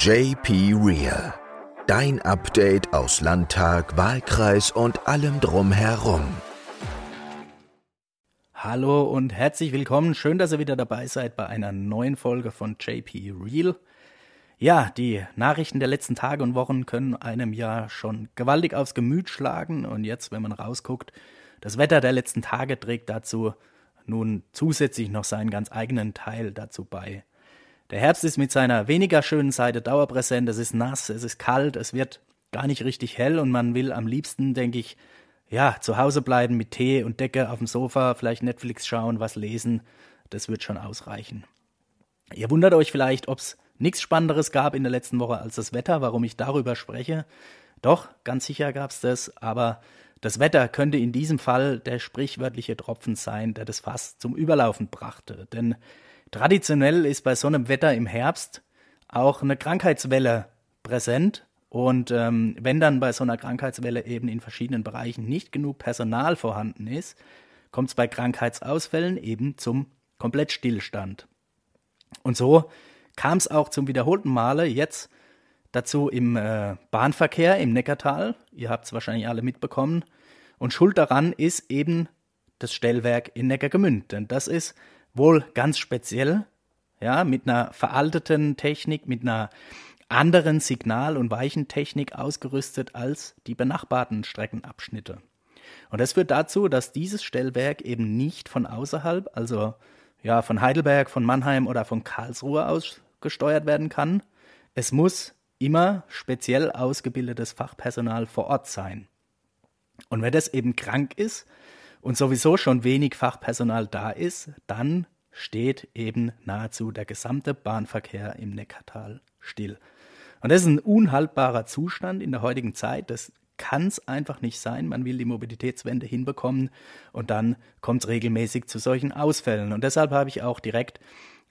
JP Real. Dein Update aus Landtag, Wahlkreis und allem drumherum. Hallo und herzlich willkommen. Schön, dass ihr wieder dabei seid bei einer neuen Folge von JP Real. Ja, die Nachrichten der letzten Tage und Wochen können einem ja schon gewaltig aufs Gemüt schlagen. Und jetzt, wenn man rausguckt, das Wetter der letzten Tage trägt dazu nun zusätzlich noch seinen ganz eigenen Teil dazu bei. Der Herbst ist mit seiner weniger schönen Seite dauerpräsent, es ist nass, es ist kalt, es wird gar nicht richtig hell und man will am liebsten, denke ich, ja, zu Hause bleiben mit Tee und Decke auf dem Sofa, vielleicht Netflix schauen, was lesen, das wird schon ausreichen. Ihr wundert euch vielleicht, ob es nichts Spannenderes gab in der letzten Woche als das Wetter, warum ich darüber spreche. Doch, ganz sicher gab es das, aber das Wetter könnte in diesem Fall der sprichwörtliche Tropfen sein, der das Fass zum Überlaufen brachte. Denn Traditionell ist bei so einem Wetter im Herbst auch eine Krankheitswelle präsent. Und ähm, wenn dann bei so einer Krankheitswelle eben in verschiedenen Bereichen nicht genug Personal vorhanden ist, kommt es bei Krankheitsausfällen eben zum Komplettstillstand. Und so kam es auch zum wiederholten Male jetzt dazu im äh, Bahnverkehr im Neckartal. Ihr habt es wahrscheinlich alle mitbekommen. Und schuld daran ist eben das Stellwerk in Neckargemünd. Denn das ist wohl ganz speziell, ja, mit einer veralteten Technik, mit einer anderen Signal- und Weichentechnik ausgerüstet als die benachbarten Streckenabschnitte. Und das führt dazu, dass dieses Stellwerk eben nicht von außerhalb, also ja, von Heidelberg, von Mannheim oder von Karlsruhe aus gesteuert werden kann. Es muss immer speziell ausgebildetes Fachpersonal vor Ort sein. Und wenn das eben krank ist, und sowieso schon wenig Fachpersonal da ist, dann steht eben nahezu der gesamte Bahnverkehr im Neckartal still. Und das ist ein unhaltbarer Zustand in der heutigen Zeit. Das kann es einfach nicht sein. Man will die Mobilitätswende hinbekommen und dann kommt es regelmäßig zu solchen Ausfällen. Und deshalb habe ich auch direkt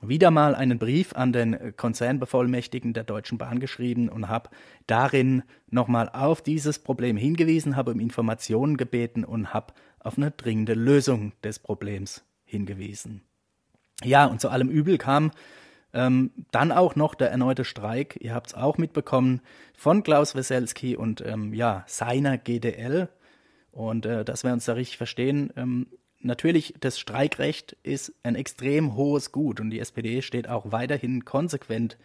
wieder mal einen Brief an den Konzernbevollmächtigten der Deutschen Bahn geschrieben und habe darin nochmal auf dieses Problem hingewiesen, habe um Informationen gebeten und habe auf eine dringende Lösung des Problems hingewiesen. Ja, und zu allem Übel kam ähm, dann auch noch der erneute Streik, ihr habt es auch mitbekommen, von Klaus Weselski und ähm, ja, seiner GDL. Und äh, dass wir uns da richtig verstehen, ähm, natürlich, das Streikrecht ist ein extrem hohes Gut und die SPD steht auch weiterhin konsequent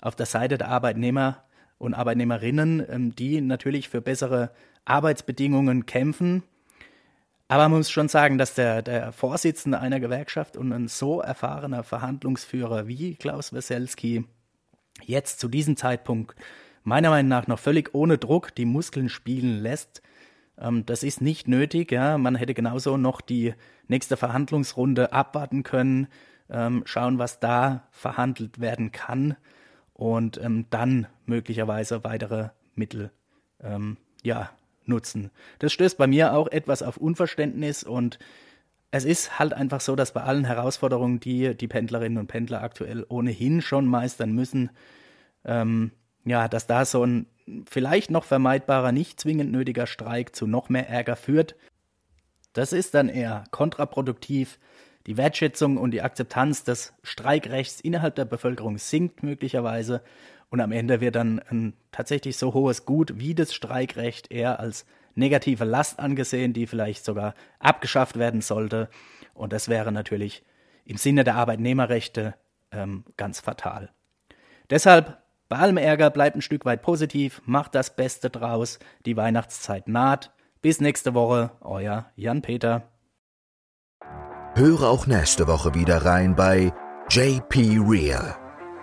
auf der Seite der Arbeitnehmer und Arbeitnehmerinnen, ähm, die natürlich für bessere Arbeitsbedingungen kämpfen. Aber man muss schon sagen, dass der, der Vorsitzende einer Gewerkschaft und ein so erfahrener Verhandlungsführer wie Klaus Weselski jetzt zu diesem Zeitpunkt meiner Meinung nach noch völlig ohne Druck die Muskeln spielen lässt, das ist nicht nötig. Ja. Man hätte genauso noch die nächste Verhandlungsrunde abwarten können, ähm, schauen, was da verhandelt werden kann und ähm, dann möglicherweise weitere Mittel ähm, ja, nutzen. Das stößt bei mir auch etwas auf Unverständnis und es ist halt einfach so, dass bei allen Herausforderungen, die die Pendlerinnen und Pendler aktuell ohnehin schon meistern müssen, ähm, ja, dass da so ein vielleicht noch vermeidbarer, nicht zwingend nötiger Streik zu noch mehr Ärger führt. Das ist dann eher kontraproduktiv. Die Wertschätzung und die Akzeptanz des Streikrechts innerhalb der Bevölkerung sinkt möglicherweise und am Ende wird dann ein tatsächlich so hohes Gut wie das Streikrecht eher als negative Last angesehen, die vielleicht sogar abgeschafft werden sollte. Und das wäre natürlich im Sinne der Arbeitnehmerrechte ähm, ganz fatal. Deshalb bei allem Ärger bleibt ein Stück weit positiv, macht das Beste draus, die Weihnachtszeit naht. Bis nächste Woche, euer Jan-Peter. Höre auch nächste Woche wieder rein bei JP Real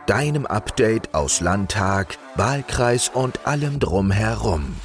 deinem Update aus Landtag, Wahlkreis und allem drumherum.